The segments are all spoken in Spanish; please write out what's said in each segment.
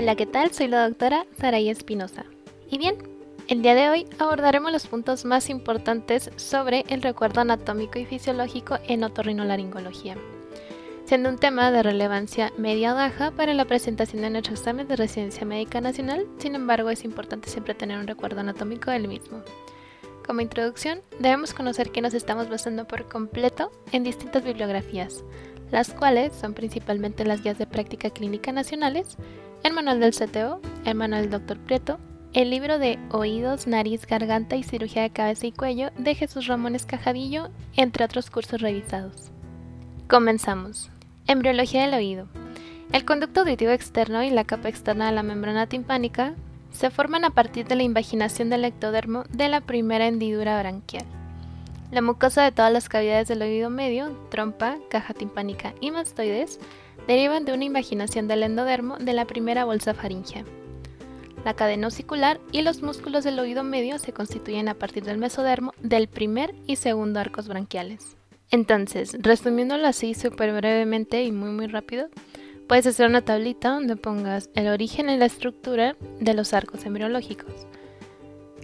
Hola, ¿qué tal? Soy la doctora Saraí Espinosa. Y bien, el día de hoy abordaremos los puntos más importantes sobre el recuerdo anatómico y fisiológico en otorrinolaringología, siendo un tema de relevancia media o baja para la presentación de nuestro examen de residencia médica nacional, sin embargo es importante siempre tener un recuerdo anatómico del mismo. Como introducción, debemos conocer que nos estamos basando por completo en distintas bibliografías, las cuales son principalmente las guías de práctica clínica nacionales, el manual del CTO, el manual del Dr. Prieto, el libro de Oídos, Nariz, Garganta y Cirugía de Cabeza y Cuello de Jesús Ramón Escajadillo, entre otros cursos revisados. Comenzamos. Embriología del oído. El conducto auditivo externo y la capa externa de la membrana timpánica se forman a partir de la invaginación del ectodermo de la primera hendidura branquial. La mucosa de todas las cavidades del oído medio, trompa, caja timpánica y mastoides, derivan de una invaginación del endodermo de la primera bolsa faríngea. La cadena ocicular y los músculos del oído medio se constituyen a partir del mesodermo del primer y segundo arcos branquiales. Entonces, resumiéndolo así súper brevemente y muy muy rápido, puedes hacer una tablita donde pongas el origen y la estructura de los arcos embriológicos.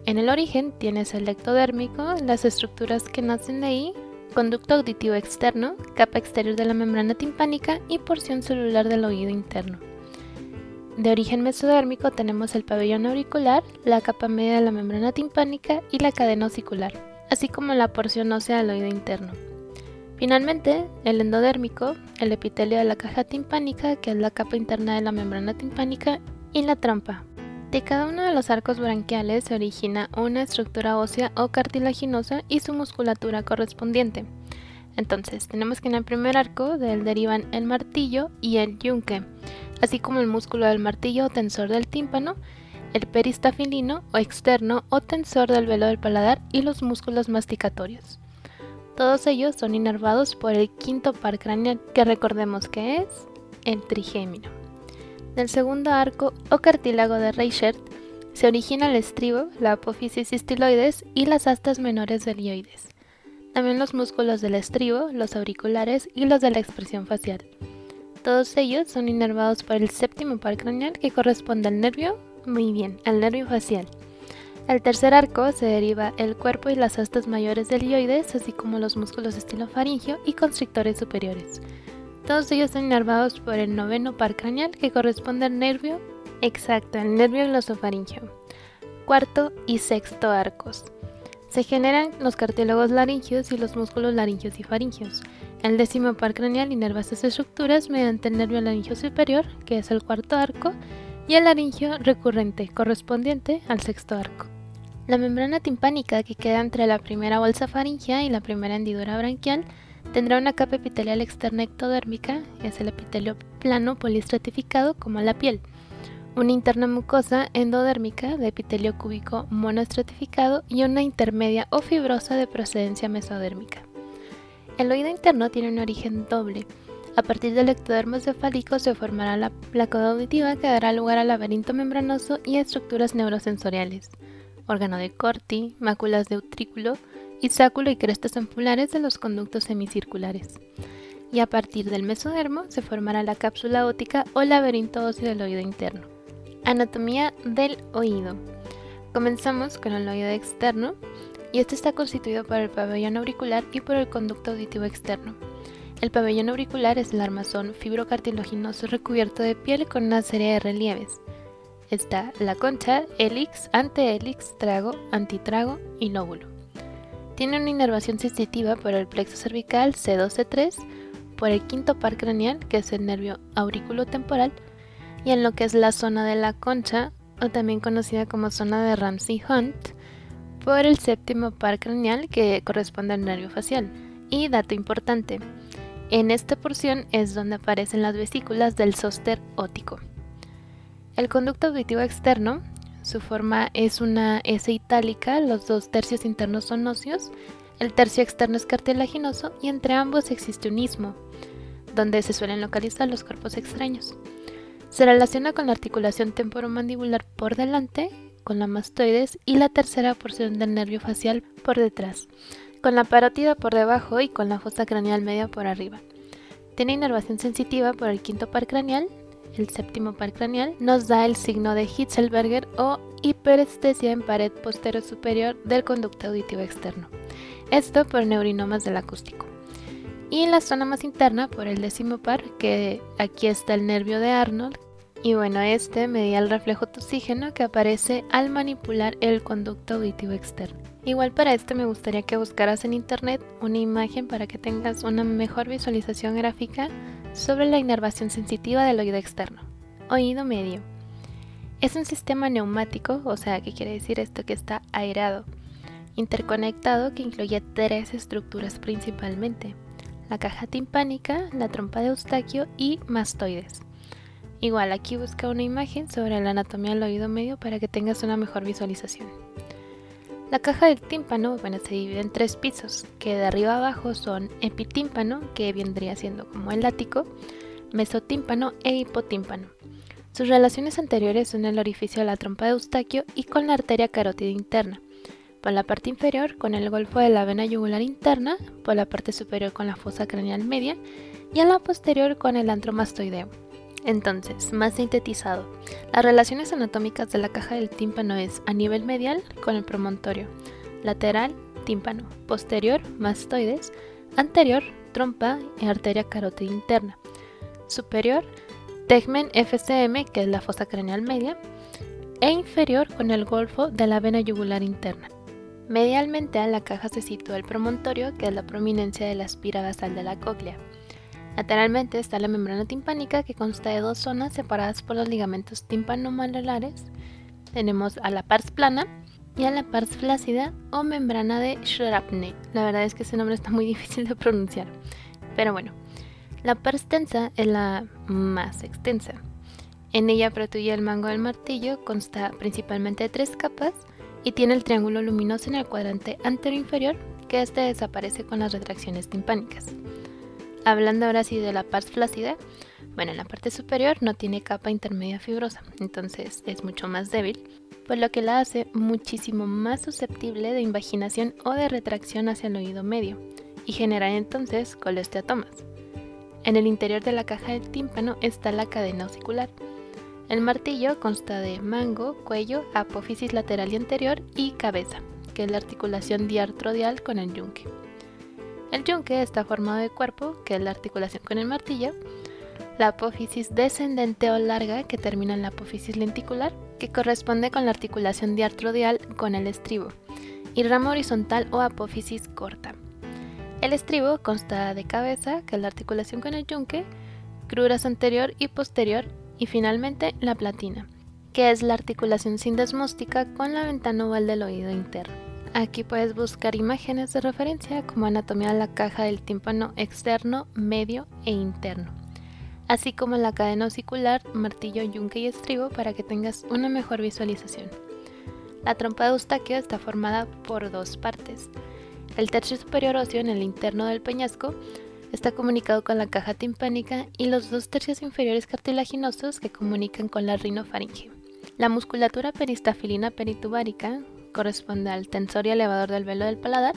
En el origen tienes el ectodérmico, las estructuras que nacen de ahí, conducto auditivo externo, capa exterior de la membrana timpánica y porción celular del oído interno. De origen mesodérmico tenemos el pabellón auricular, la capa media de la membrana timpánica y la cadena ocicular, así como la porción ósea del oído interno. Finalmente, el endodérmico, el epitelio de la caja timpánica, que es la capa interna de la membrana timpánica, y la trompa, de cada uno de los arcos branquiales se origina una estructura ósea o cartilaginosa y su musculatura correspondiente. Entonces, tenemos que en el primer arco de él derivan el martillo y el yunque, así como el músculo del martillo o tensor del tímpano, el peristafilino o externo o tensor del velo del paladar y los músculos masticatorios. Todos ellos son inervados por el quinto par craneal, que recordemos que es el trigémino. Del segundo arco o cartílago de Reichert se origina el estribo, la apófisis cistiloides y las astas menores del ioides. También los músculos del estribo, los auriculares y los de la expresión facial. Todos ellos son inervados por el séptimo par craneal que corresponde al nervio, muy bien, al nervio facial. Al tercer arco se deriva el cuerpo y las astas mayores del ioides, así como los músculos estilofaringio y constrictores superiores. Todos ellos están inervados por el noveno par craneal que corresponde al nervio exacto, el nervio glosofaringeo. Cuarto y sexto arcos. Se generan los cartílagos laringios y los músculos laringios y faringios. El décimo par craneal inerva estas estructuras mediante el nervio laringio superior, que es el cuarto arco, y el laringio recurrente, correspondiente al sexto arco. La membrana timpánica que queda entre la primera bolsa faringea y la primera hendidura branquial Tendrá una capa epitelial externa ectodérmica, es el epitelio plano polistratificado como la piel. Una interna mucosa endodérmica de epitelio cúbico monoestratificado y una intermedia o fibrosa de procedencia mesodérmica. El oído interno tiene un origen doble. A partir del ectodermo cefálico se formará la placa auditiva que dará lugar al laberinto membranoso y a estructuras neurosensoriales, órgano de Corti, máculas de utrículo, y sáculo y crestas ampulares de los conductos semicirculares. Y a partir del mesodermo se formará la cápsula ótica o laberinto óseo del oído interno. Anatomía del oído. Comenzamos con el oído externo y este está constituido por el pabellón auricular y por el conducto auditivo externo. El pabellón auricular es el armazón fibrocartilaginoso recubierto de piel con una serie de relieves. Está la concha, helix, antehelix, trago, antitrago y lóbulo. Tiene una inervación sensitiva por el plexo cervical C2-C3, por el quinto par craneal, que es el nervio auriculotemporal, y en lo que es la zona de la concha, o también conocida como zona de Ramsey-Hunt, por el séptimo par craneal, que corresponde al nervio facial. Y dato importante, en esta porción es donde aparecen las vesículas del zóster ótico. El conducto auditivo externo su forma es una S itálica, los dos tercios internos son óseos, el tercio externo es cartilaginoso y entre ambos existe un istmo, donde se suelen localizar los cuerpos extraños. Se relaciona con la articulación temporomandibular por delante, con la mastoides y la tercera porción del nervio facial por detrás, con la parótida por debajo y con la fosa craneal media por arriba. Tiene inervación sensitiva por el quinto par craneal, el séptimo par craneal, nos da el signo de Hitzelberger o hiperestesia en pared posterior superior del conducto auditivo externo. Esto por neurinomas del acústico. Y en la zona más interna por el décimo par, que aquí está el nervio de Arnold. Y bueno, este medía el reflejo toxígeno que aparece al manipular el conducto auditivo externo. Igual para este me gustaría que buscaras en internet una imagen para que tengas una mejor visualización gráfica sobre la inervación sensitiva del oído externo. Oído medio. Es un sistema neumático, o sea, ¿qué quiere decir esto? Que está aerado, interconectado que incluye tres estructuras principalmente. La caja timpánica, la trompa de Eustaquio y mastoides. Igual aquí busca una imagen sobre la anatomía del oído medio para que tengas una mejor visualización. La caja del tímpano, bueno, se divide en tres pisos, que de arriba abajo son epitímpano, que vendría siendo como el látigo, mesotímpano e hipotímpano. Sus relaciones anteriores son el orificio de la trompa de Eustaquio y con la arteria carótida interna. Por la parte inferior con el golfo de la vena yugular interna, por la parte superior con la fosa craneal media y a la posterior con el antromastoideo. Entonces, más sintetizado, las relaciones anatómicas de la caja del tímpano es a nivel medial con el promontorio, lateral, tímpano, posterior, mastoides, anterior, trompa y arteria carótida interna, superior, tegmen FCM, que es la fosa craneal media, e inferior con el golfo de la vena yugular interna. Medialmente a la caja se sitúa el promontorio, que es la prominencia de la espira basal de la cóclea. Lateralmente está la membrana timpánica que consta de dos zonas separadas por los ligamentos tímpano-malolares. Tenemos a la pars plana y a la pars flácida o membrana de Shrapney. La verdad es que ese nombre está muy difícil de pronunciar. Pero bueno, la pars tensa es la más extensa. En ella protruye el mango del martillo, consta principalmente de tres capas y tiene el triángulo luminoso en el cuadrante antero-inferior, que este desaparece con las retracciones timpánicas. Hablando ahora sí de la pars flácida, bueno, en la parte superior no tiene capa intermedia fibrosa, entonces es mucho más débil, por lo que la hace muchísimo más susceptible de invaginación o de retracción hacia el oído medio, y genera entonces colesteatomas. En el interior de la caja del tímpano está la cadena osicular. El martillo consta de mango, cuello, apófisis lateral y anterior y cabeza, que es la articulación diartrodial con el yunque. El yunque está formado de cuerpo, que es la articulación con el martillo, la apófisis descendente o larga, que termina en la apófisis lenticular, que corresponde con la articulación diartrodial con el estribo, y rama horizontal o apófisis corta. El estribo consta de cabeza, que es la articulación con el yunque, cruras anterior y posterior, y finalmente la platina, que es la articulación sindesmóstica con la ventana oval del oído interno. Aquí puedes buscar imágenes de referencia como anatomía de la caja del tímpano externo, medio e interno, así como la cadena osicular, martillo, yunque y estribo para que tengas una mejor visualización. La trompa de Eustaquio está formada por dos partes. El tercio superior óseo en el interno del peñasco está comunicado con la caja timpánica y los dos tercios inferiores cartilaginosos que comunican con la rinofaringe. La musculatura peristafilina peritubárica corresponde al tensor y elevador del velo del paladar,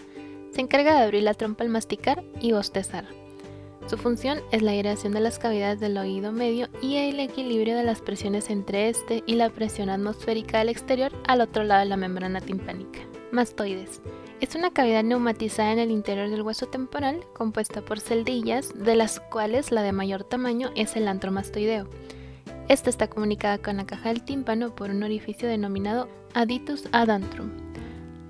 se encarga de abrir la trompa al masticar y bostezar. Su función es la aireación de las cavidades del oído medio y el equilibrio de las presiones entre este y la presión atmosférica del exterior al otro lado de la membrana timpánica. Mastoides. Es una cavidad neumatizada en el interior del hueso temporal compuesta por celdillas, de las cuales la de mayor tamaño es el antromastoideo. Esta está comunicada con la caja del tímpano por un orificio denominado aditus adantrum.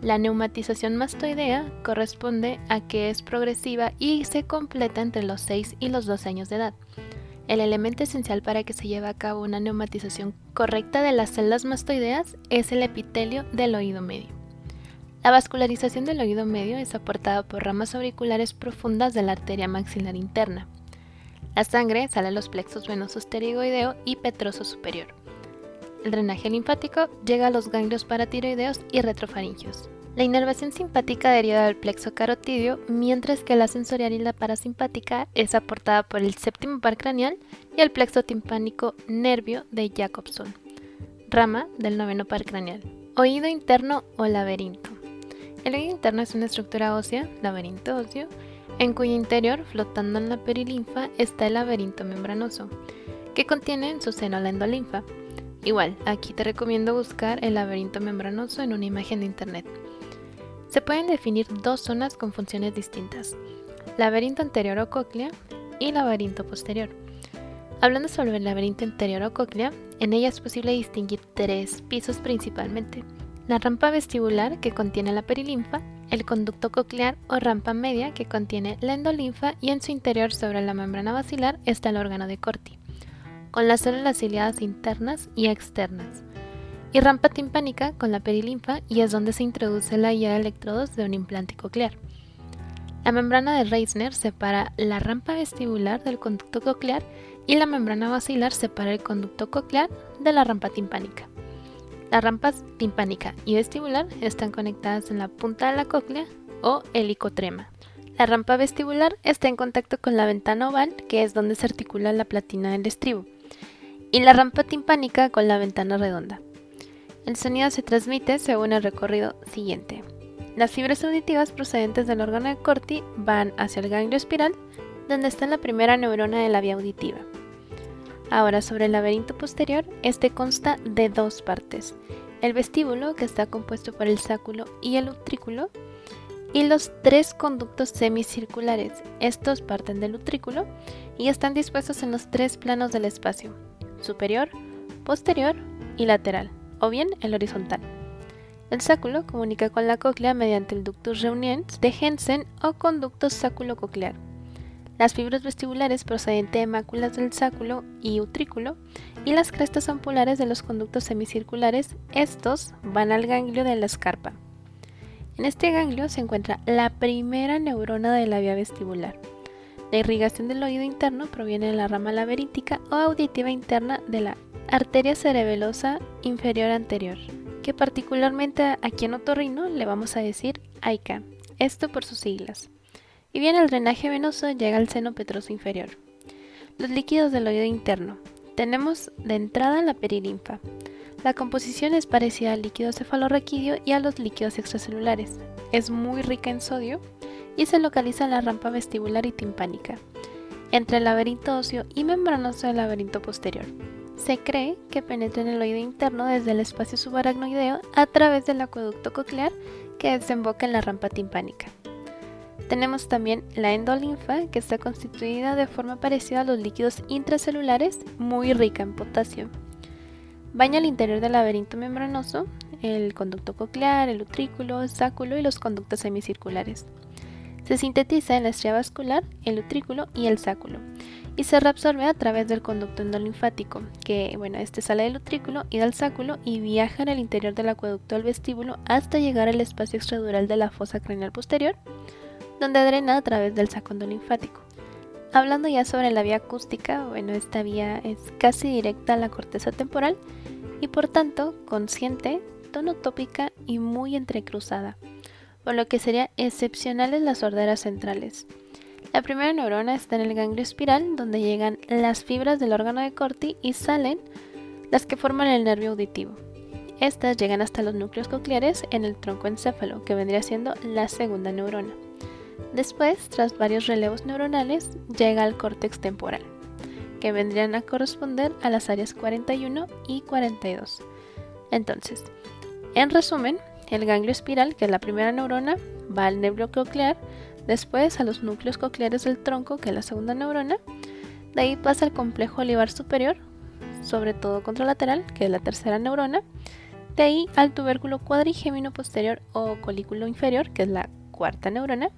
La neumatización mastoidea corresponde a que es progresiva y se completa entre los 6 y los 12 años de edad. El elemento esencial para que se lleve a cabo una neumatización correcta de las células mastoideas es el epitelio del oído medio. La vascularización del oído medio es aportada por ramas auriculares profundas de la arteria maxilar interna. La sangre sale a los plexos venosos pterigoideo y petroso superior. El drenaje linfático llega a los ganglios paratiroideos y retrofaringios. La inervación simpática deriva del plexo carotidio, mientras que la sensorial y la parasimpática es aportada por el séptimo par craneal y el plexo timpánico nervio de Jacobson, rama del noveno par craneal. Oído interno o laberinto. El oído interno es una estructura ósea, laberinto óseo, en cuyo interior, flotando en la perilinfa, está el laberinto membranoso que contiene en su seno la endolinfa. Igual, aquí te recomiendo buscar el laberinto membranoso en una imagen de internet. Se pueden definir dos zonas con funciones distintas, laberinto anterior o cóclea y laberinto posterior. Hablando sobre el laberinto anterior o cóclea, en ella es posible distinguir tres pisos principalmente. La rampa vestibular que contiene la perilinfa, el conducto coclear o rampa media que contiene la endolinfa y en su interior sobre la membrana basilar está el órgano de Corti, con las células ciliadas internas y externas. Y rampa timpánica con la perilinfa y es donde se introduce la guía de electrodos de un implante coclear. La membrana de Reisner separa la rampa vestibular del conducto coclear y la membrana basilar separa el conducto coclear de la rampa timpánica. Las rampas timpánica y vestibular están conectadas en la punta de la cóclea o helicotrema. La rampa vestibular está en contacto con la ventana oval, que es donde se articula la platina del estribo, y la rampa timpánica con la ventana redonda. El sonido se transmite según el recorrido siguiente. Las fibras auditivas procedentes del órgano de Corti van hacia el ganglio espiral, donde está la primera neurona de la vía auditiva. Ahora sobre el laberinto posterior, este consta de dos partes. El vestíbulo, que está compuesto por el sáculo y el utrículo, y los tres conductos semicirculares. Estos parten del utrículo y están dispuestos en los tres planos del espacio, superior, posterior y lateral, o bien el horizontal. El sáculo comunica con la cóclea mediante el ductus reuniens de Hensen o conducto sáculo-coclear. Las fibras vestibulares procedentes de máculas del sáculo y utrículo y las crestas ampulares de los conductos semicirculares, estos van al ganglio de la escarpa. En este ganglio se encuentra la primera neurona de la vía vestibular. La irrigación del oído interno proviene de la rama laberíntica o auditiva interna de la arteria cerebelosa inferior anterior, que particularmente aquí en otorrino le vamos a decir AICA, esto por sus siglas y bien el drenaje venoso llega al seno petroso inferior. Los líquidos del oído interno. Tenemos de entrada la perilinfa. La composición es parecida al líquido cefalorraquídeo y a los líquidos extracelulares. Es muy rica en sodio y se localiza en la rampa vestibular y timpánica, entre el laberinto óseo y membranoso del laberinto posterior. Se cree que penetra en el oído interno desde el espacio subaracnoideo a través del acueducto coclear que desemboca en la rampa timpánica. Tenemos también la endolinfa, que está constituida de forma parecida a los líquidos intracelulares, muy rica en potasio. Baña el interior del laberinto membranoso, el conducto coclear, el utrículo, el sáculo y los conductos semicirculares. Se sintetiza en la estría vascular, el utrículo y el sáculo, y se reabsorbe a través del conducto endolinfático, que, bueno, este sale del utrículo y del sáculo y viaja en el interior del acueducto al vestíbulo hasta llegar al espacio extradural de la fosa craneal posterior, donde drena a través del saco linfático. Hablando ya sobre la vía acústica, bueno, esta vía es casi directa a la corteza temporal y por tanto consciente, tonotópica y muy entrecruzada, por lo que sería excepcionales las sorderas centrales. La primera neurona está en el ganglio espiral, donde llegan las fibras del órgano de Corti y salen las que forman el nervio auditivo. Estas llegan hasta los núcleos cocleares en el tronco encéfalo, que vendría siendo la segunda neurona. Después, tras varios relevos neuronales, llega al córtex temporal, que vendrían a corresponder a las áreas 41 y 42. Entonces, en resumen, el ganglio espiral, que es la primera neurona, va al nervio coclear, después a los núcleos cocleares del tronco, que es la segunda neurona, de ahí pasa al complejo olivar superior, sobre todo contralateral, que es la tercera neurona, de ahí al tubérculo cuadrigémino posterior o colículo inferior, que es la cuarta neurona,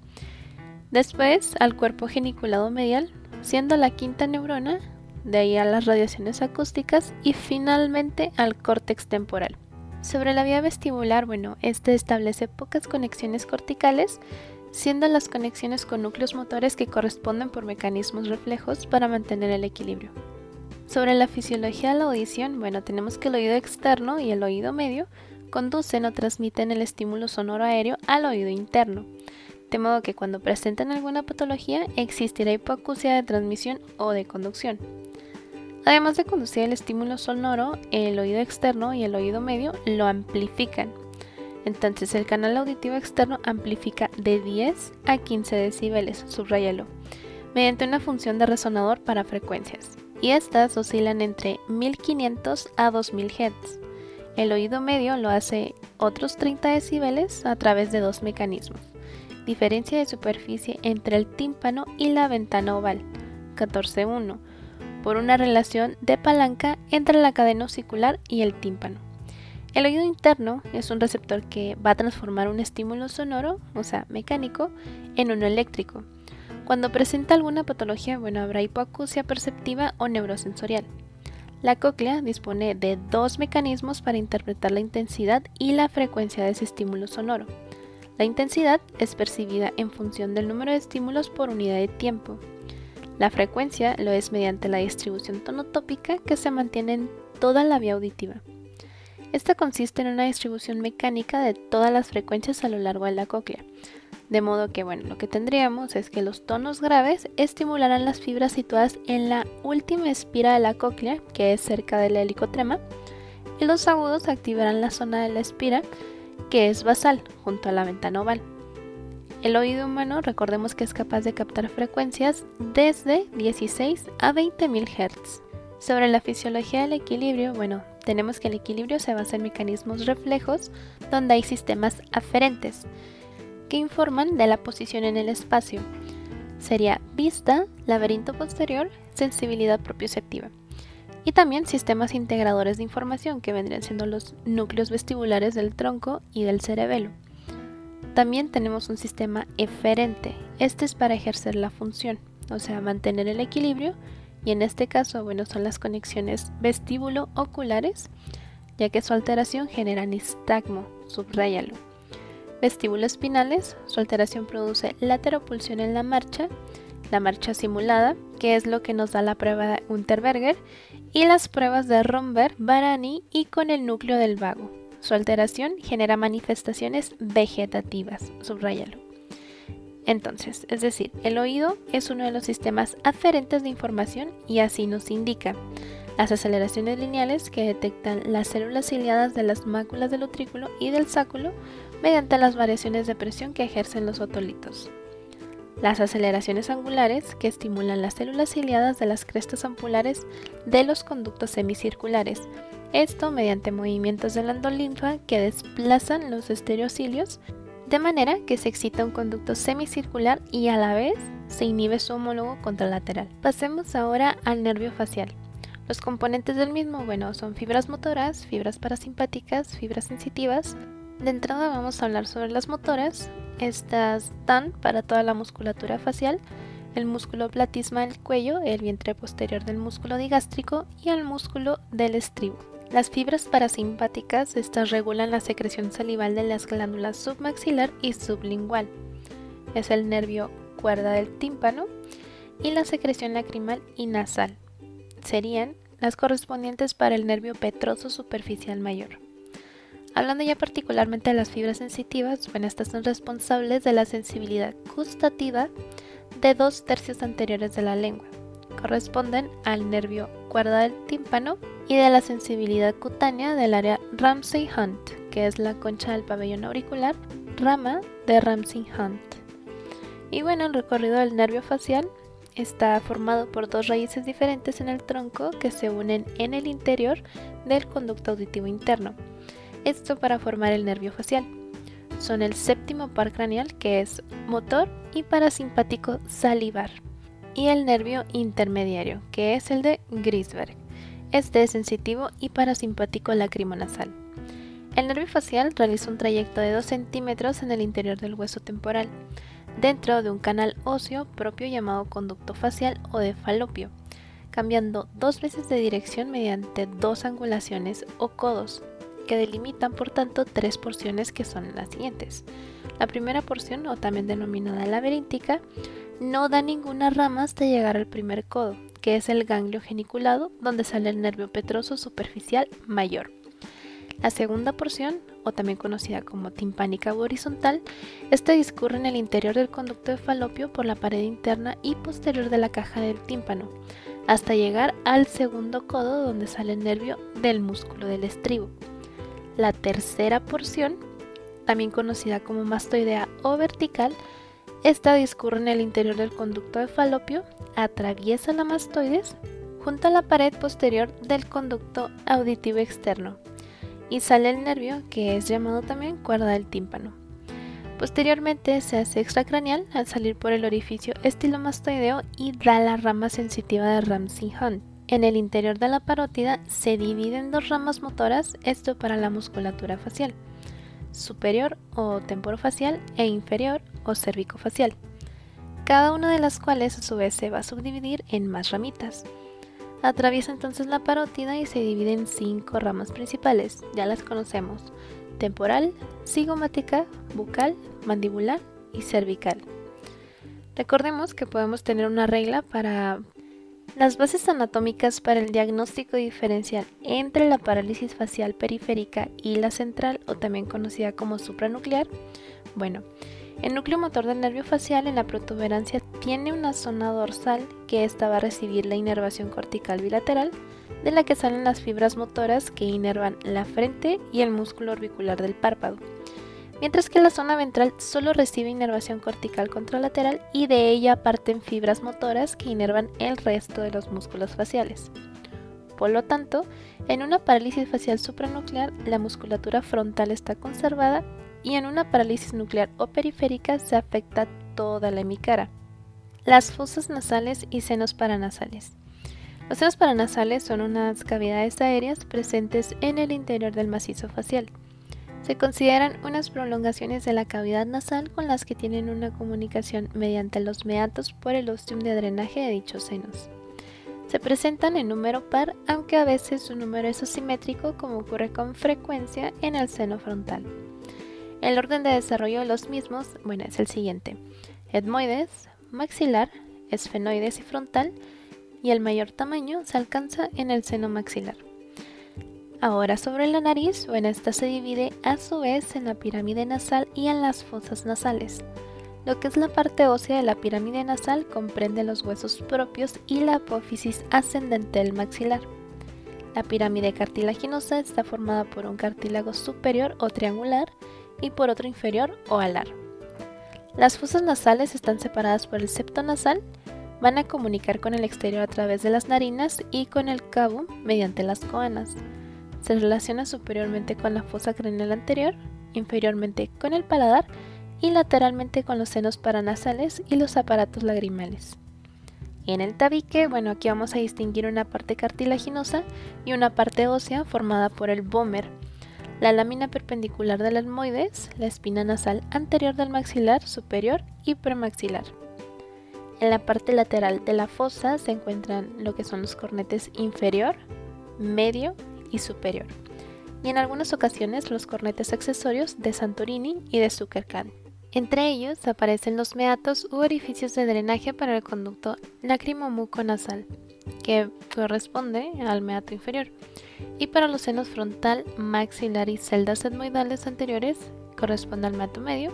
Después al cuerpo geniculado medial, siendo la quinta neurona, de ahí a las radiaciones acústicas y finalmente al córtex temporal. Sobre la vía vestibular, bueno, este establece pocas conexiones corticales, siendo las conexiones con núcleos motores que corresponden por mecanismos reflejos para mantener el equilibrio. Sobre la fisiología de la audición, bueno, tenemos que el oído externo y el oído medio conducen o transmiten el estímulo sonoro aéreo al oído interno de modo que cuando presenten alguna patología existirá hipoacusia de transmisión o de conducción. Además de conducir el estímulo sonoro, el oído externo y el oído medio lo amplifican. Entonces el canal auditivo externo amplifica de 10 a 15 decibeles, subrayalo, mediante una función de resonador para frecuencias. y estas oscilan entre 1500 a 2000 Hz. El oído medio lo hace otros 30 decibeles a través de dos mecanismos. Diferencia de superficie entre el tímpano y la ventana oval, 14.1, por una relación de palanca entre la cadena osicular y el tímpano. El oído interno es un receptor que va a transformar un estímulo sonoro, o sea, mecánico, en uno eléctrico. Cuando presenta alguna patología, bueno, habrá hipoacusia perceptiva o neurosensorial. La cóclea dispone de dos mecanismos para interpretar la intensidad y la frecuencia de ese estímulo sonoro. La intensidad es percibida en función del número de estímulos por unidad de tiempo. La frecuencia lo es mediante la distribución tonotópica que se mantiene en toda la vía auditiva. Esta consiste en una distribución mecánica de todas las frecuencias a lo largo de la cóclea, de modo que, bueno, lo que tendríamos es que los tonos graves estimularán las fibras situadas en la última espira de la cóclea, que es cerca de la helicotrema, y los agudos activarán la zona de la espira, que es basal, junto a la ventana oval. El oído humano, recordemos que es capaz de captar frecuencias desde 16 a 20.000 Hz. Sobre la fisiología del equilibrio, bueno, tenemos que el equilibrio se basa en mecanismos reflejos donde hay sistemas aferentes, que informan de la posición en el espacio. Sería vista, laberinto posterior, sensibilidad propioceptiva. Y también sistemas integradores de información que vendrían siendo los núcleos vestibulares del tronco y del cerebelo. También tenemos un sistema eferente. Este es para ejercer la función, o sea, mantener el equilibrio. Y en este caso, bueno, son las conexiones vestíbulo-oculares, ya que su alteración genera nistagmo, subrayalo. Vestíbulos espinales, su alteración produce lateropulsión en la marcha, la marcha simulada, que es lo que nos da la prueba de Unterberger, y las pruebas de Romberg, Barani y con el núcleo del vago. Su alteración genera manifestaciones vegetativas, subrayalo. Entonces, es decir, el oído es uno de los sistemas aferentes de información y así nos indica las aceleraciones lineales que detectan las células ciliadas de las máculas del utrículo y del sáculo mediante las variaciones de presión que ejercen los otolitos. Las aceleraciones angulares que estimulan las células ciliadas de las crestas ampulares de los conductos semicirculares. Esto mediante movimientos de la endolinfa que desplazan los estereocilios de manera que se excita un conducto semicircular y a la vez se inhibe su homólogo contralateral. Pasemos ahora al nervio facial. Los componentes del mismo, bueno, son fibras motoras, fibras parasimpáticas, fibras sensitivas. De entrada vamos a hablar sobre las motoras. Estas dan para toda la musculatura facial, el músculo platisma del cuello, el vientre posterior del músculo digástrico y el músculo del estribo. Las fibras parasimpáticas estas regulan la secreción salival de las glándulas submaxilar y sublingual. Es el nervio cuerda del tímpano y la secreción lacrimal y nasal serían las correspondientes para el nervio petroso superficial mayor. Hablando ya particularmente de las fibras sensitivas, bueno, estas son responsables de la sensibilidad gustativa de dos tercios anteriores de la lengua. Corresponden al nervio cuerda del tímpano y de la sensibilidad cutánea del área Ramsey-Hunt, que es la concha del pabellón auricular, rama de Ramsey-Hunt. Y bueno, el recorrido del nervio facial está formado por dos raíces diferentes en el tronco que se unen en el interior del conducto auditivo interno. Esto para formar el nervio facial. Son el séptimo par craneal que es motor y parasimpático salivar y el nervio intermediario que es el de Grisberg. Este es sensitivo y parasimpático lacrimonasal. El nervio facial realiza un trayecto de 2 centímetros en el interior del hueso temporal dentro de un canal óseo propio llamado conducto facial o de falopio, cambiando dos veces de dirección mediante dos angulaciones o codos, delimitan por tanto tres porciones que son las siguientes. La primera porción, o también denominada laberíntica, no da ninguna rama hasta llegar al primer codo, que es el ganglio geniculado, donde sale el nervio petroso superficial mayor. La segunda porción, o también conocida como timpánica o horizontal, esta discurre en el interior del conducto de falopio por la pared interna y posterior de la caja del tímpano, hasta llegar al segundo codo donde sale el nervio del músculo del estribo. La tercera porción, también conocida como mastoidea o vertical, esta discurre en el interior del conducto de falopio, atraviesa la mastoides junto a la pared posterior del conducto auditivo externo y sale el nervio que es llamado también cuerda del tímpano. Posteriormente se hace extracraneal al salir por el orificio estilomastoideo y da la rama sensitiva de Ramsey-Hunt. En el interior de la parótida se dividen dos ramas motoras, esto para la musculatura facial, superior o temporofacial e inferior o cervicofacial, cada una de las cuales a su vez se va a subdividir en más ramitas. Atraviesa entonces la parótida y se divide en cinco ramas principales, ya las conocemos, temporal, cigomática, bucal, mandibular y cervical. Recordemos que podemos tener una regla para las bases anatómicas para el diagnóstico diferencial entre la parálisis facial periférica y la central o también conocida como supranuclear. Bueno, el núcleo motor del nervio facial en la protuberancia tiene una zona dorsal que esta va a recibir la inervación cortical bilateral, de la que salen las fibras motoras que inervan la frente y el músculo orbicular del párpado. Mientras que la zona ventral solo recibe inervación cortical contralateral y de ella parten fibras motoras que inervan el resto de los músculos faciales. Por lo tanto, en una parálisis facial supranuclear, la musculatura frontal está conservada y en una parálisis nuclear o periférica se afecta toda la hemicara. Las fosas nasales y senos paranasales. Los senos paranasales son unas cavidades aéreas presentes en el interior del macizo facial. Se consideran unas prolongaciones de la cavidad nasal con las que tienen una comunicación mediante los meatos por el ostium de drenaje de dichos senos. Se presentan en número par, aunque a veces su número es asimétrico como ocurre con frecuencia en el seno frontal. El orden de desarrollo de los mismos, bueno, es el siguiente. Etmoides, maxilar, esfenoides y frontal, y el mayor tamaño se alcanza en el seno maxilar. Ahora sobre la nariz, bueno, esta se divide a su vez en la pirámide nasal y en las fosas nasales. Lo que es la parte ósea de la pirámide nasal comprende los huesos propios y la apófisis ascendente del maxilar. La pirámide cartilaginosa está formada por un cartílago superior o triangular y por otro inferior o alar. Las fosas nasales están separadas por el septo nasal, van a comunicar con el exterior a través de las narinas y con el cabo mediante las coanas. Se relaciona superiormente con la fosa craneal anterior, inferiormente con el paladar y lateralmente con los senos paranasales y los aparatos lagrimales. En el tabique, bueno, aquí vamos a distinguir una parte cartilaginosa y una parte ósea formada por el bómer, la lámina perpendicular del almoides, la espina nasal anterior del maxilar superior y premaxilar. En la parte lateral de la fosa se encuentran lo que son los cornetes inferior, medio y superior, y en algunas ocasiones los cornetes accesorios de Santorini y de Zuckerkant. Entre ellos aparecen los meatos u orificios de drenaje para el conducto lacrimomuco-nasal, que corresponde al meato inferior, y para los senos frontal, maxilar y celdas etmoidales anteriores corresponde al meato medio,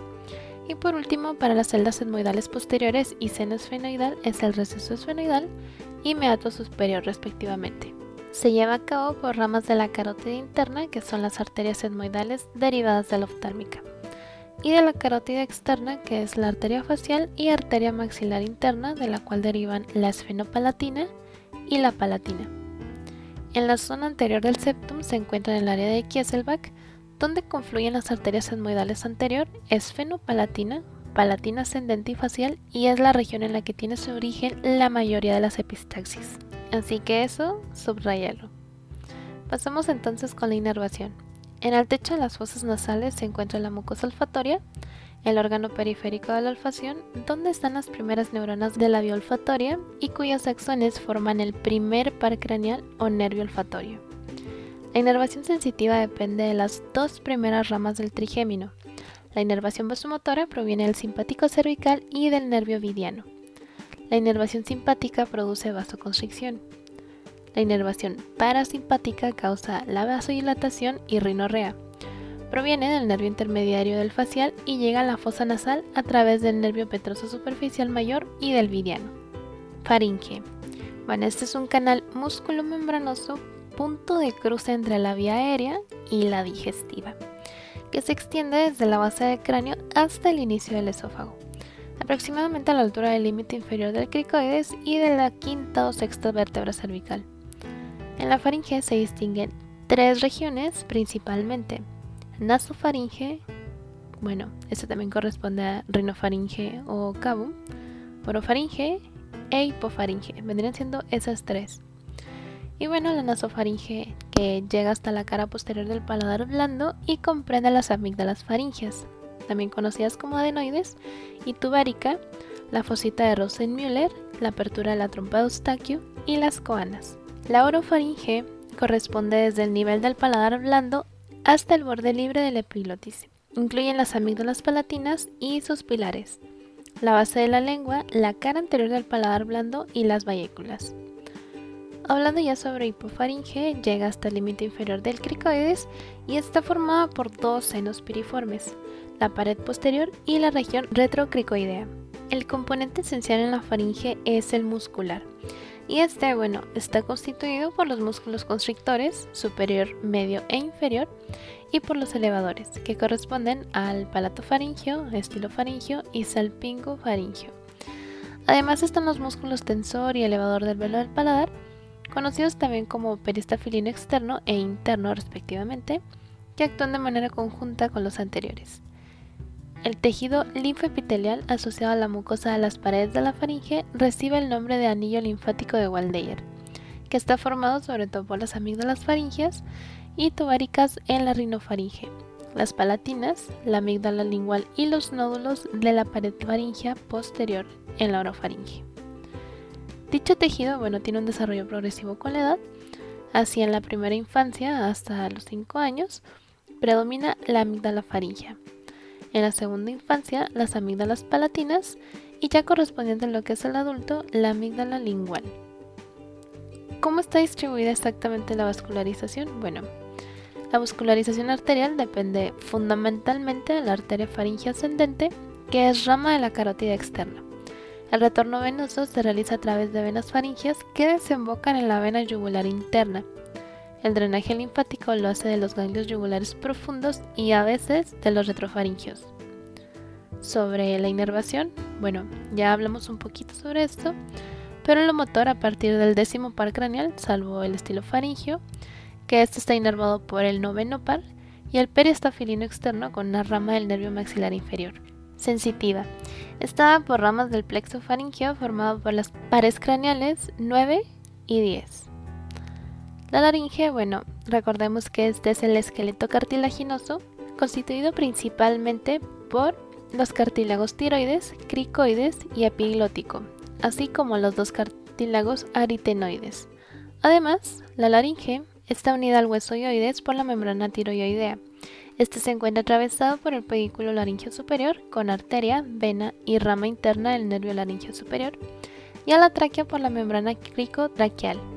y por último, para las celdas etmoidales posteriores y seno esfenoidal es el receso esfenoidal y meato superior respectivamente. Se lleva a cabo por ramas de la carótida interna, que son las arterias etmoidales derivadas de la oftálmica, y de la carótida externa, que es la arteria facial y arteria maxilar interna, de la cual derivan la esfenopalatina y la palatina. En la zona anterior del septum se encuentra el área de Kieselbach, donde confluyen las arterias etmoidales anterior, esfenopalatina, palatina ascendente y facial, y es la región en la que tiene su origen la mayoría de las epistaxis. Así que eso, subrayalo. Pasamos entonces con la inervación. En el techo de las fosas nasales se encuentra la mucosa olfatoria, el órgano periférico de la olfacción, donde están las primeras neuronas de la vía olfatoria y cuyos axones forman el primer par craneal o nervio olfatorio. La inervación sensitiva depende de las dos primeras ramas del trigémino. La inervación vasomotora proviene del simpático cervical y del nervio vidiano. La inervación simpática produce vasoconstricción. La inervación parasimpática causa la vasodilatación y rinorrea. Proviene del nervio intermediario del facial y llega a la fosa nasal a través del nervio petroso superficial mayor y del vidiano. Faringe. Bueno, este es un canal músculo membranoso, punto de cruce entre la vía aérea y la digestiva, que se extiende desde la base del cráneo hasta el inicio del esófago. Aproximadamente a la altura del límite inferior del cricoides y de la quinta o sexta vértebra cervical. En la faringe se distinguen tres regiones principalmente, nasofaringe, bueno, esto también corresponde a rinofaringe o cabo, orofaringe e hipofaringe, vendrían siendo esas tres. Y bueno, la nasofaringe que llega hasta la cara posterior del paladar blando y comprende las amígdalas faringias, también conocidas como adenoides, y tubárica, la fosita de Rosenmüller, la apertura de la trompa de Eustaquio y las coanas. La orofaringe corresponde desde el nivel del paladar blando hasta el borde libre del epiglotis. Incluyen las amígdalas palatinas y sus pilares, la base de la lengua, la cara anterior del paladar blando y las bayéculas. Hablando ya sobre hipofaringe, llega hasta el límite inferior del cricoides y está formada por dos senos piriformes, la pared posterior y la región retrocricoidea. El componente esencial en la faringe es el muscular. Y este, bueno, está constituido por los músculos constrictores, superior, medio e inferior, y por los elevadores, que corresponden al palato faringio, estilo faringio y salpingo faringio. Además están los músculos tensor y elevador del velo del paladar, conocidos también como peristafilino externo e interno respectivamente, que actúan de manera conjunta con los anteriores. El tejido linfoepitelial asociado a la mucosa de las paredes de la faringe recibe el nombre de anillo linfático de Waldeyer, que está formado sobre todo por las amígdalas faringias y tubáricas en la rinofaringe, las palatinas, la amígdala lingual y los nódulos de la pared faringea posterior en la orofaringe. Dicho tejido, bueno, tiene un desarrollo progresivo con la edad, así en la primera infancia hasta los 5 años, predomina la amígdala faringea en la segunda infancia las amígdalas palatinas y ya correspondiente a lo que es el adulto, la amígdala lingual. ¿Cómo está distribuida exactamente la vascularización? Bueno, la vascularización arterial depende fundamentalmente de la arteria faringe ascendente, que es rama de la carótida externa. El retorno venoso se realiza a través de venas faringias que desembocan en la vena yugular interna, el drenaje linfático lo hace de los ganglios yugulares profundos y a veces de los retrofaringios. Sobre la inervación, bueno, ya hablamos un poquito sobre esto, pero lo motor a partir del décimo par craneal, salvo el estilo faringio, que este está inervado por el noveno par, y el periestafilino externo con una rama del nervio maxilar inferior. Sensitiva. Está por ramas del plexo faringio formado por las pares craneales 9 y 10. La laringe, bueno, recordemos que este es el esqueleto cartilaginoso constituido principalmente por los cartílagos tiroides, cricoides y epiglótico, así como los dos cartílagos aritenoides. Además, la laringe está unida al hueso ioides por la membrana tiroidea. Este se encuentra atravesado por el pedículo laringio superior con arteria, vena y rama interna del nervio laringio superior y a la tráquea por la membrana cricotraqueal.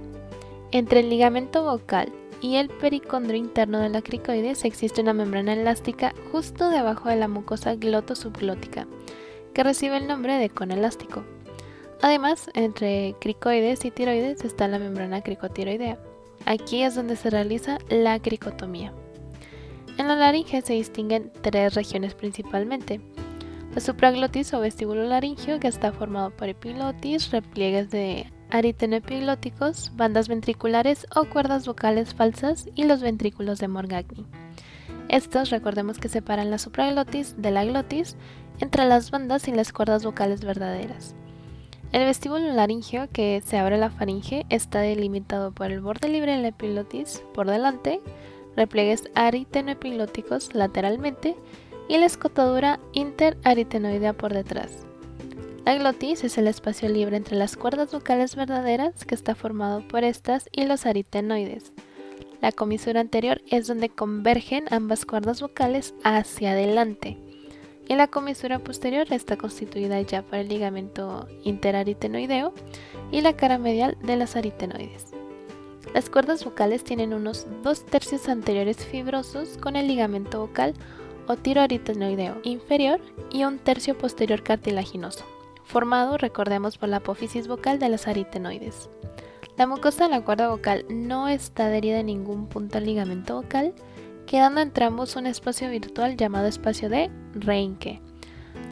Entre el ligamento vocal y el pericondrio interno de la cricoides existe una membrana elástica justo debajo de la mucosa gloto-subglótica, que recibe el nombre de cono elástico. Además, entre cricoides y tiroides está la membrana cricotiroidea. Aquí es donde se realiza la cricotomía. En la laringe se distinguen tres regiones principalmente. La supraglotis o vestíbulo laringio, que está formado por epiglotis, repliegues de aritenoepiglóticos, bandas ventriculares o cuerdas vocales falsas y los ventrículos de Morgagni. Estos recordemos que separan la supraglotis de la glotis entre las bandas y las cuerdas vocales verdaderas. El vestíbulo laringio que se abre la faringe está delimitado por el borde libre de la epiglotis por delante, repliegues aritenoepiglóticos lateralmente y la escotadura interaritenoidea por detrás. La glotis es el espacio libre entre las cuerdas vocales verdaderas que está formado por estas y los aritenoides. La comisura anterior es donde convergen ambas cuerdas vocales hacia adelante. Y la comisura posterior está constituida ya por el ligamento interaritenoideo y la cara medial de los aritenoides. Las cuerdas vocales tienen unos dos tercios anteriores fibrosos con el ligamento vocal o tiroaritenoideo inferior y un tercio posterior cartilaginoso formado, recordemos, por la apófisis vocal de los aritenoides. La mucosa de la cuerda vocal no está adherida en ningún punto al ligamento vocal, quedando entre ambos un espacio virtual llamado espacio de Reinke.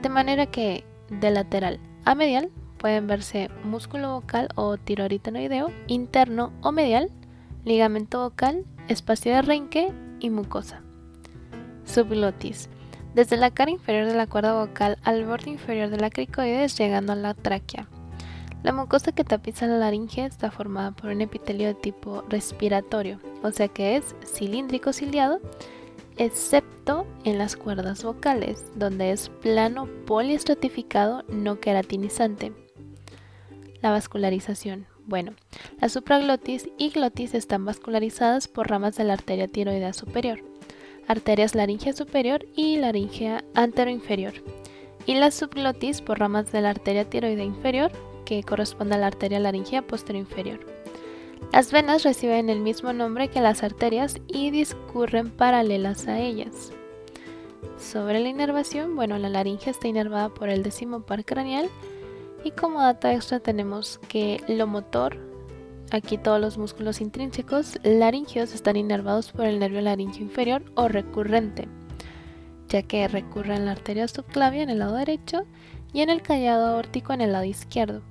De manera que de lateral a medial pueden verse músculo vocal o tiroaritenoideo, interno o medial, ligamento vocal, espacio de renque y mucosa. Subglotis. Desde la cara inferior de la cuerda vocal al borde inferior de la cricoides llegando a la tráquea. La mucosa que tapiza la laringe está formada por un epitelio de tipo respiratorio, o sea que es cilíndrico ciliado, excepto en las cuerdas vocales, donde es plano poliestratificado no queratinizante. La vascularización. Bueno, la supraglotis y glotis están vascularizadas por ramas de la arteria tiroidea superior, arterias laringea superior y laringea anteroinferior, y la subglotis por ramas de la arteria tiroidea inferior, que corresponde a la arteria laringea posterior-inferior. Las venas reciben el mismo nombre que las arterias y discurren paralelas a ellas. Sobre la inervación, bueno, la laringe está inervada por el décimo par craneal y como dato extra tenemos que lo motor, aquí todos los músculos intrínsecos laringeos están inervados por el nervio laringeo inferior o recurrente, ya que recurre en la arteria subclavia en el lado derecho y en el callado aórtico en el lado izquierdo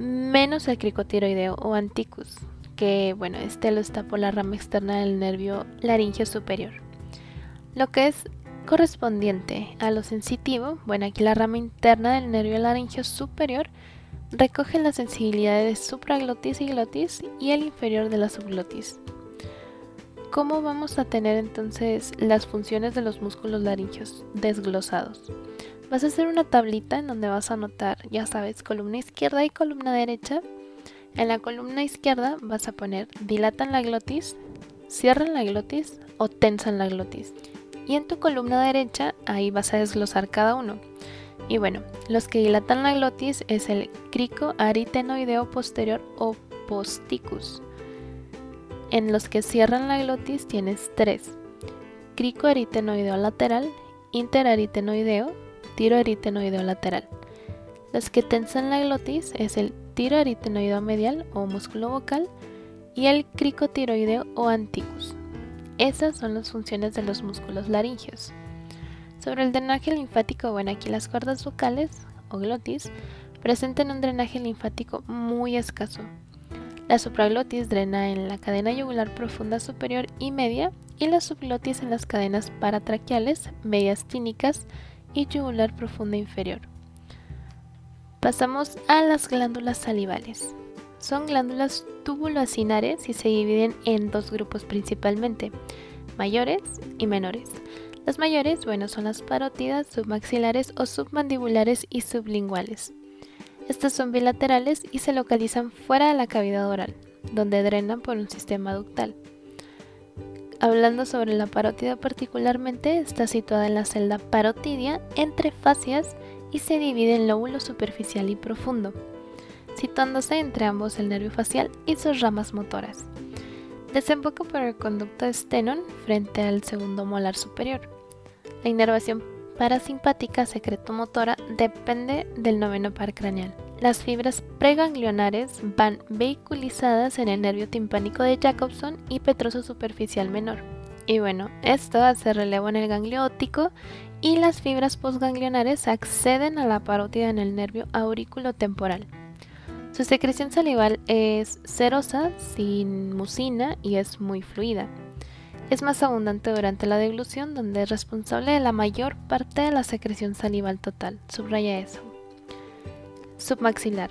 menos el cricotiroideo o anticus, que bueno, este lo está por la rama externa del nervio laringeo superior. Lo que es correspondiente a lo sensitivo, bueno, aquí la rama interna del nervio laringeo superior recoge la sensibilidad de supraglotis y glotis y el inferior de la subglotis. ¿Cómo vamos a tener entonces las funciones de los músculos laringeos desglosados? Vas a hacer una tablita en donde vas a anotar, ya sabes, columna izquierda y columna derecha. En la columna izquierda vas a poner dilatan la glotis, cierran la glotis o tensan la glotis. Y en tu columna derecha ahí vas a desglosar cada uno. Y bueno, los que dilatan la glotis es el crico aritenoideo posterior o posticus. En los que cierran la glotis tienes tres. Crico aritenoideo lateral, interaritenoideo tiro aritenoideo lateral. Los que tensan la glotis es el tiro aritenoideo medial o músculo vocal y el cricotiroideo o anticus. Esas son las funciones de los músculos laringeos. Sobre el drenaje linfático, bueno, aquí las cuerdas vocales o glotis presentan un drenaje linfático muy escaso. La supraglotis drena en la cadena yugular profunda superior y media y la subglotis en las cadenas paratraqueales, medias tínicas y yugular profunda inferior. Pasamos a las glándulas salivales. Son glándulas tubuloacinares y se dividen en dos grupos principalmente, mayores y menores. Las mayores, bueno, son las parótidas, submaxilares o submandibulares y sublinguales. Estas son bilaterales y se localizan fuera de la cavidad oral, donde drenan por un sistema ductal. Hablando sobre la parótida particularmente, está situada en la celda parotidia entre fascias y se divide en lóbulo superficial y profundo, situándose entre ambos el nervio facial y sus ramas motoras. Desemboca por el conducto estenon frente al segundo molar superior. La inervación parasimpática secretomotora depende del noveno par craneal. Las fibras preganglionares van vehiculizadas en el nervio timpánico de Jacobson y petroso superficial menor. Y bueno, esto hace relevo en el ganglio óptico y las fibras postganglionares acceden a la parótida en el nervio aurículo temporal. Su secreción salival es serosa, sin mucina y es muy fluida. Es más abundante durante la deglución, donde es responsable de la mayor parte de la secreción salival total. Subraya eso. Submaxilar.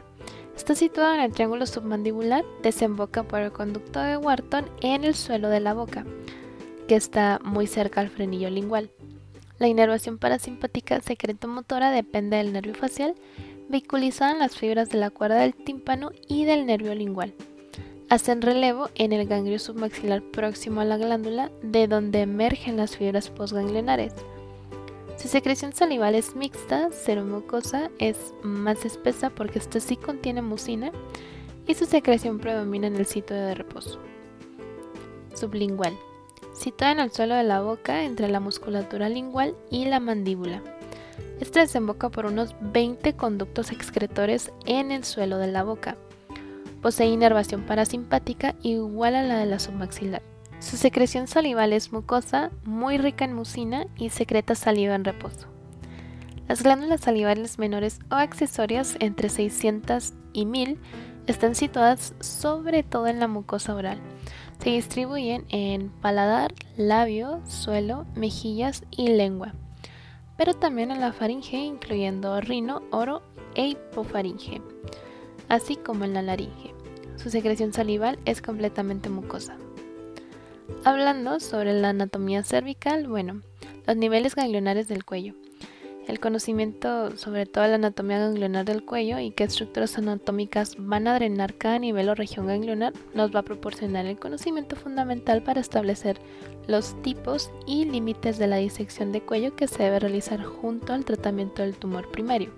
Está situado en el triángulo submandibular, desemboca por el conducto de Wharton en el suelo de la boca, que está muy cerca al frenillo lingual. La inervación parasimpática secretomotora depende del nervio facial, vehiculizada en las fibras de la cuerda del tímpano y del nervio lingual. Hacen relevo en el ganglio submaxilar próximo a la glándula, de donde emergen las fibras postganglionares. Su secreción salival es mixta, mucosa, es más espesa porque esta sí contiene mucina y su secreción predomina en el sitio de reposo. Sublingual. Situada en el suelo de la boca entre la musculatura lingual y la mandíbula. Este desemboca por unos 20 conductos excretores en el suelo de la boca. Posee inervación parasimpática igual a la de la submaxilar. Su secreción salival es mucosa, muy rica en mucina y secreta saliva en reposo. Las glándulas salivales menores o accesorias entre 600 y 1000 están situadas sobre todo en la mucosa oral. Se distribuyen en paladar, labio, suelo, mejillas y lengua, pero también en la faringe incluyendo rino, oro e hipofaringe, así como en la laringe. Su secreción salival es completamente mucosa. Hablando sobre la anatomía cervical, bueno, los niveles ganglionares del cuello. El conocimiento sobre toda la anatomía ganglionar del cuello y qué estructuras anatómicas van a drenar cada nivel o región ganglionar nos va a proporcionar el conocimiento fundamental para establecer los tipos y límites de la disección de cuello que se debe realizar junto al tratamiento del tumor primario.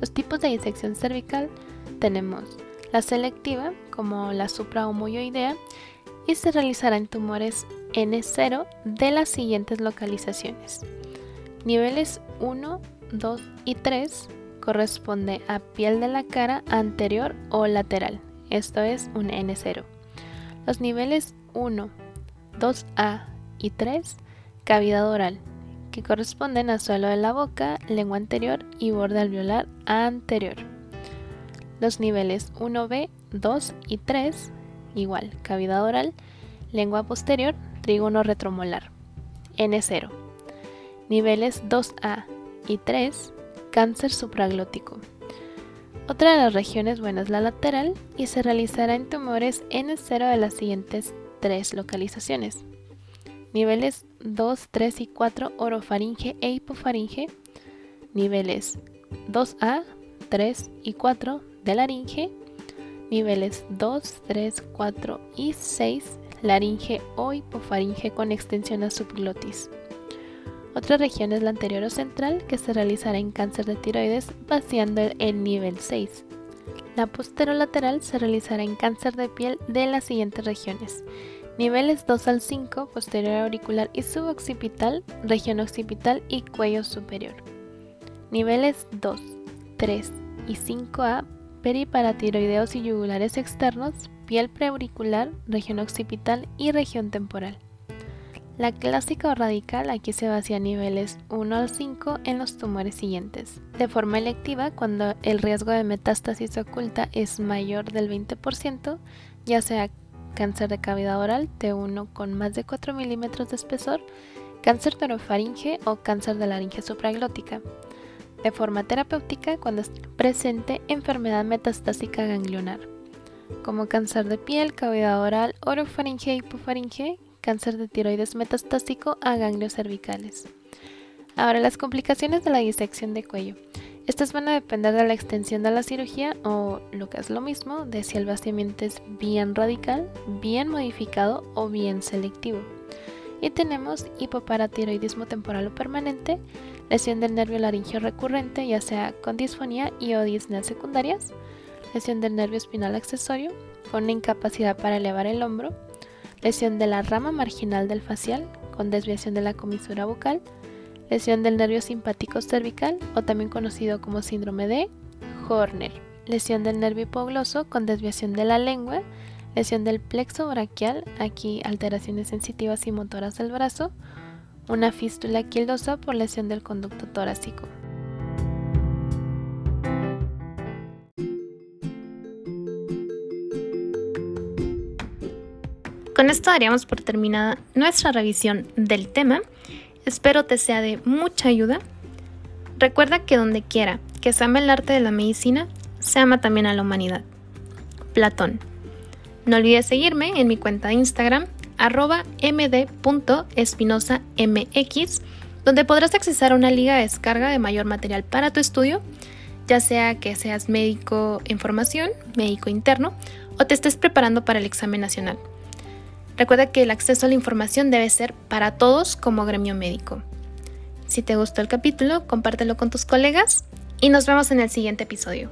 Los tipos de disección cervical tenemos la selectiva, como la suprahomoyoidea, y se realizará en tumores N0 de las siguientes localizaciones. Niveles 1, 2 y 3 corresponde a piel de la cara anterior o lateral, esto es un N0. Los niveles 1, 2A y 3, cavidad oral, que corresponden a suelo de la boca, lengua anterior y borde alveolar anterior. Los niveles 1B, 2 y 3, igual, cavidad oral, lengua posterior, trígono retromolar, N0. Niveles 2A y 3, cáncer supraglótico. Otra de las regiones buenas es la lateral y se realizará en tumores N0 de las siguientes tres localizaciones. Niveles 2, 3 y 4 orofaringe e hipofaringe. Niveles 2A, 3 y 4 de laringe. Niveles 2, 3, 4 y 6 laringe o hipofaringe con extensión a subglotis. Otra región es la anterior o central que se realizará en cáncer de tiroides vaciando el nivel 6. La posterolateral se realizará en cáncer de piel de las siguientes regiones. Niveles 2 al 5, posterior auricular y suboccipital, región occipital y cuello superior. Niveles 2, 3 y 5A, periparatiroideos y yugulares externos, piel preauricular, región occipital y región temporal. La clásica o radical aquí se vacía a niveles 1 al 5 en los tumores siguientes. De forma electiva, cuando el riesgo de metástasis oculta es mayor del 20%, ya sea cáncer de cavidad oral T1 con más de 4 milímetros de espesor, cáncer orofaringe o cáncer de laringe supraglótica. De forma terapéutica cuando es presente enfermedad metastásica ganglionar, como cáncer de piel, cavidad oral, orofaringe hipofaringe, cáncer de tiroides metastásico a ganglios cervicales. Ahora, las complicaciones de la disección de cuello. Estas van a depender de la extensión de la cirugía o, lo que es lo mismo, de si el vaciamiento es bien radical, bien modificado o bien selectivo. Y tenemos hipoparatiroidismo temporal o permanente, lesión del nervio laringio recurrente, ya sea con disfonía y o disneas secundarias, lesión del nervio espinal accesorio, con incapacidad para elevar el hombro, lesión de la rama marginal del facial con desviación de la comisura bucal, lesión del nervio simpático cervical o también conocido como síndrome de Horner, lesión del nervio hipogloso con desviación de la lengua, lesión del plexo braquial, aquí alteraciones sensitivas y motoras del brazo, una fístula quildosa por lesión del conducto torácico. Con esto daríamos por terminada nuestra revisión del tema. Espero te sea de mucha ayuda. Recuerda que donde quiera que se ama el arte de la medicina, se ama también a la humanidad. Platón. No olvides seguirme en mi cuenta de Instagram, arroba md.espinosamx, donde podrás accesar a una liga de descarga de mayor material para tu estudio, ya sea que seas médico en formación, médico interno, o te estés preparando para el examen nacional. Recuerda que el acceso a la información debe ser para todos como gremio médico. Si te gustó el capítulo, compártelo con tus colegas y nos vemos en el siguiente episodio.